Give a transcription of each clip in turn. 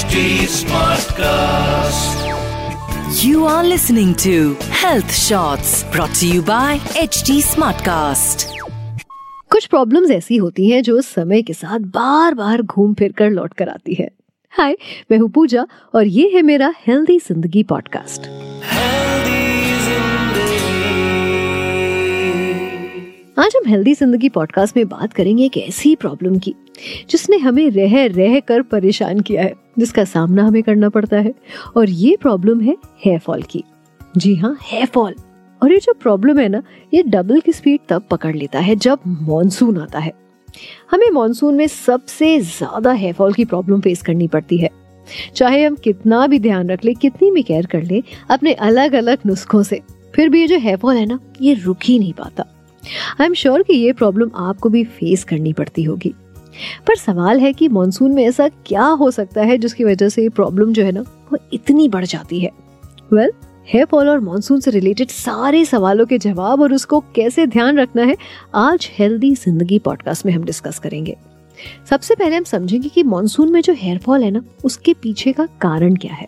HD Smartcast. You are listening to Health Shots brought to you by HD Smartcast. कुछ problems ऐसी होती हैं जो समय के साथ बार बार घूम फिर कर लौट कर आती है हाय मैं हूँ पूजा और ये है मेरा हेल्दी ज़िंदगी पॉडकास्ट आज हम हेल्दी ज़िंदगी पॉडकास्ट में बात करेंगे एक ऐसी प्रॉब्लम की जिसने हमें रह रह कर परेशान किया है, जिसका सामना हमें करना पड़ता है। और ये प्रॉब्लम है हेयर फॉल की। जी हाँ हेयर फॉल और ये जो प्रॉब्लम है ना, ये डबल की स्पीड तब पकड़ लेता है, जब मॉनसून आता है। हमें मॉनसून में सबसे ज़्यादा हेयर फॉल की प्रॉब्लम फेस करनी पड़ती है। चाहे हम कितना भी ध्यान रख ले, कितनी भी केयर कर ले, अपने अलग अलग नुस्खों से, फिर भी ये जो हेयर फॉल है ना, ये रुक ही नहीं पाता। आई एम श्योर कि ये प्रॉब्लम आपको भी फेस करनी पड़ती होगी। पर सवाल है कि मानसून में ऐसा क्या हो सकता है जिसकी वजह से ये प्रॉब्लम जो है ना वो इतनी बढ़ जाती है? वेल well, हेयर फॉल और मॉनसून से रिलेटेड सारे सवालों के जवाब और उसको कैसे ध्यान रखना है आज हेल्दी ज़िंदगी पॉडकास्ट में हम डिस्कस करेंगे। सबसे पहले हम समझेंगे कि मॉनसून में जो हेयर फॉल है ना उसके पीछे का कारण क्या है।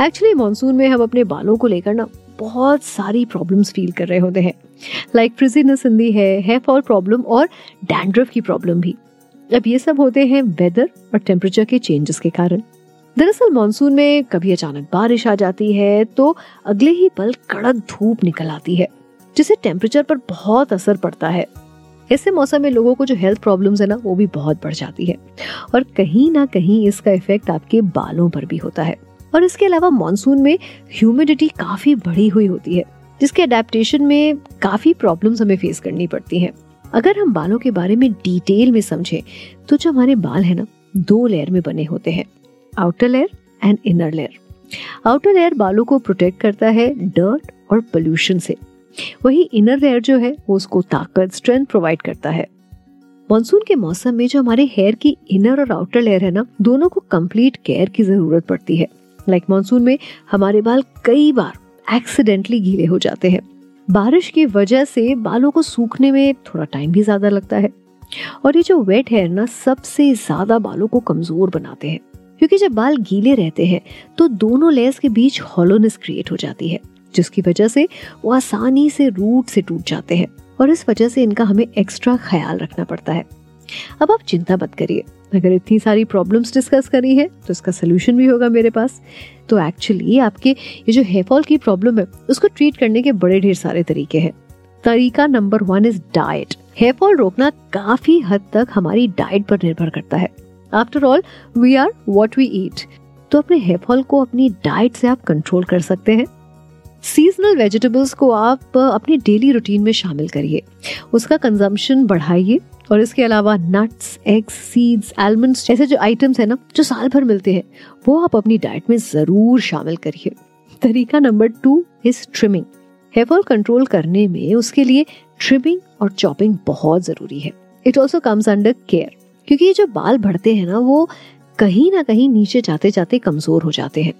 एक्चुअली मानसून में हम अपने बालों को लेकर ना बहुत सारी प्रॉब्लम्स फील कर रहे होते हैं। लाइक फ्रिजीनेस इन दी है हेयर फॉल प्रॉब्लम और डैंड्रफ की प्रॉब्लम भी। अब ये सब होते हैं वेदर और टेम्परेचर के चेंजेस के कारण। दरअसल मानसून में कभी अचानक बारिश आ जाती है तो अगले ही पल कड़क धूप निकल आती है जिससे टेम्परेचर पर बहुत असर पड़ता है। ऐसे मौसम में लोगों को जो हेल्थ प्रॉब्लम्स है ना, वो भी बहुत बढ़ जाती है। और कहीं ना कहीं इसका इफ़ेक्ट आपके बालों पर भी होता है। और इसके अलावा मानसून में ह्यूमिडिटी काफ़ी बढ़ी हुई होती है, जिसके अडेप्टेशन में काफ़ी प्रॉब्लम्स हमें फेस करनी पड़ती हैं। अगर हम बालों के बारे में डिटेल में समझें तो जो हमारे बाल है ना, दो लेयर में बने होते हैं। Outer layer and inner layer outer layer बालों को प्रोटेक्ट करता है डर्ट और पोल्यूशन से। वही इनर लेयर जो है, वो उसको ताकत स्ट्रेंथ प्रोवाइड करता है। मानसून के मौसम में जो हमारे हेयर की इनर और आउटर लेयर है ना, दोनों को कंप्लीट केयर की ज़रूरत पड़ती है। लाइक like मानसून में हमारे बाल कई बार एक्सीडेंटली गीले हो जाते हैं। बारिश की वजह से बालों को सूखने में थोड़ा टाइम भी ज़्यादा लगता है। और ये जो वेट हेयर ना, सबसे ज़्यादा बालों को कमज़ोर बनाते हैं। क्योंकि जब बाल गीले रहते हैं तो दोनों लेयर्स के बीच हॉलोनेस क्रिएट हो जाती है, जिसकी वजह से वो आसानी से रूट से टूट जाते हैं। और इस वजह से इनका हमें एक्स्ट्रा ख्याल रखना पड़ता है। अब आप चिंता मत करिए। अगर इतनी सारी प्रॉब्लम्स डिस्कस करी है तो इसका सोल्यूशन भी होगा मेरे पास। तो एक्चुअली आपके ये जो हेयर फॉल की प्रॉब्लम है, उसको ट्रीट करने के बड़े ढेर सारे तरीके हैं। तरीका number one is diet hair fall रोकना काफ़ी हद तक हमारी डाइट पर निर्भर करता है। After all we are what we eat तो अपने हेयर फॉल को अपनी डाइट से आप कंट्रोल कर सकते हैं। सीजनल वेजिटेबल्स को आप अपने डेली रूटीन में शामिल करिए। उसका कंजम्पशन बढ़ाइए और इसके अलावा नट्स एग्स सीड्स आलमंड्स जैसे जो आइटम्स है ना, जो साल भर मिलते हैं, वो आप अपनी डाइट में ज़रूर शामिल करिए। तरीका number two is trimming hair fall control करने में उसके लिए ट्रिमिंग और चॉपिंग बहुत ज़रूरी है। It also comes under care क्योंकि ये जो बाल बढ़ते हैं ना, वो कहीं ना कहीं नीचे जाते जाते कमज़ोर हो जाते हैं।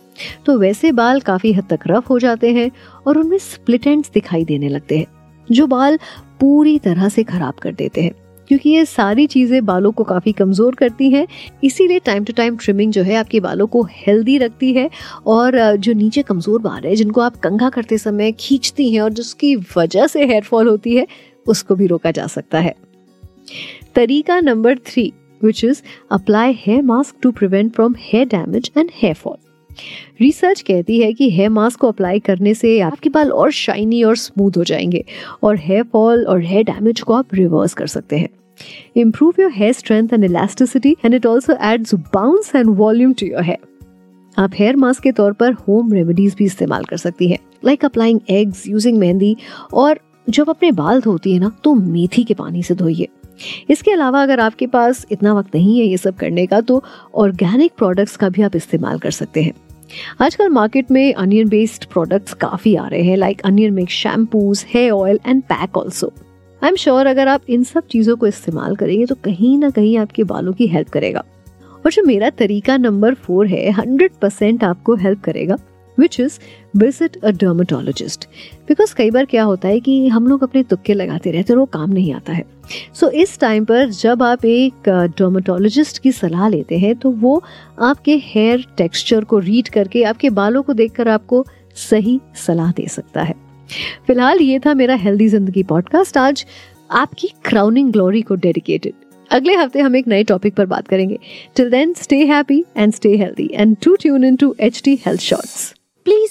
तो वैसे बाल काफ़ी हद तक रफ हो जाते हैं और उनमें स्प्लिट एंड्स दिखाई देने लगते हैं, जो बाल पूरी तरह से खराब कर देते हैं। क्योंकि ये सारी चीज़ें बालों को काफ़ी कमज़ोर करती हैं, इसीलिए टाइम टू टाइम ट्रिमिंग जो है आपके बालों को हेल्दी रखती है और जो नीचे कमज़ोर बाल है, जिनको आप कंघा करते समय खींचती हैं और जिसकी वजह से हेयर फॉल होती है, उसको भी रोका जा सकता है। तरीका number three which is apply hair mask to prevent from hair damage and hair fall research कहती है कि हेयर मास्क को अप्लाई करने से आपके बाल और शाइनी और स्मूथ हो जाएँगे और हेयर फॉल और हेयर डैमेज को आप रिवर्स कर सकते हैं। Improve your hair strength and elasticity and it also adds bounce and volume to your hair आप हेयर मास्क के तौर पर होम रेमेडीज भी इस्तेमाल कर सकती हैं। Like applying eggs using mehndi और जब अपने बाल धोती है ना तो मेथी के पानी से धोइए। इसके अलावा अगर आपके पास इतना वक्त नहीं है ये सब करने का तो ऑर्गेनिक प्रोडक्ट्स का भी आप इस्तेमाल कर सकते हैं। आजकल मार्केट में अनियन बेस्ड प्रोडक्ट्स काफ़ी आ रहे हैं like onion mix shampoos hair oil and pack also I am sure अगर आप इन सब चीज़ों को इस्तेमाल करेंगे तो कहीं ना कहीं आपके बालों की हेल्प करेगा। और जो मेरा तरीका नंबर फोर है हंड्रेड परसेंट आपको हेल्प करेगा। Which is visit a dermatologist because कई बार क्या होता है कि हम लोग अपने तुक्के लगाते रहते हैं और वो काम नहीं आता है। सो so, इस टाइम पर जब आप एक डर्माटोलॉजिस्ट की सलाह लेते हैं तो वो आपके हेयर टेक्सचर को रीड करके आपके बालों को देखकर आपको सही सलाह दे सकता है। फ़िलहाल ये था मेरा हेल्दी ज़िंदगी पॉडकास्ट आज आपकी क्राउनिंग ग्लोरी को डेडिकेटेड अगले हफ़्ते हम एक नए टॉपिक पर बात करेंगे। Till then stay happy and stay healthy and to tune in to H D health shorts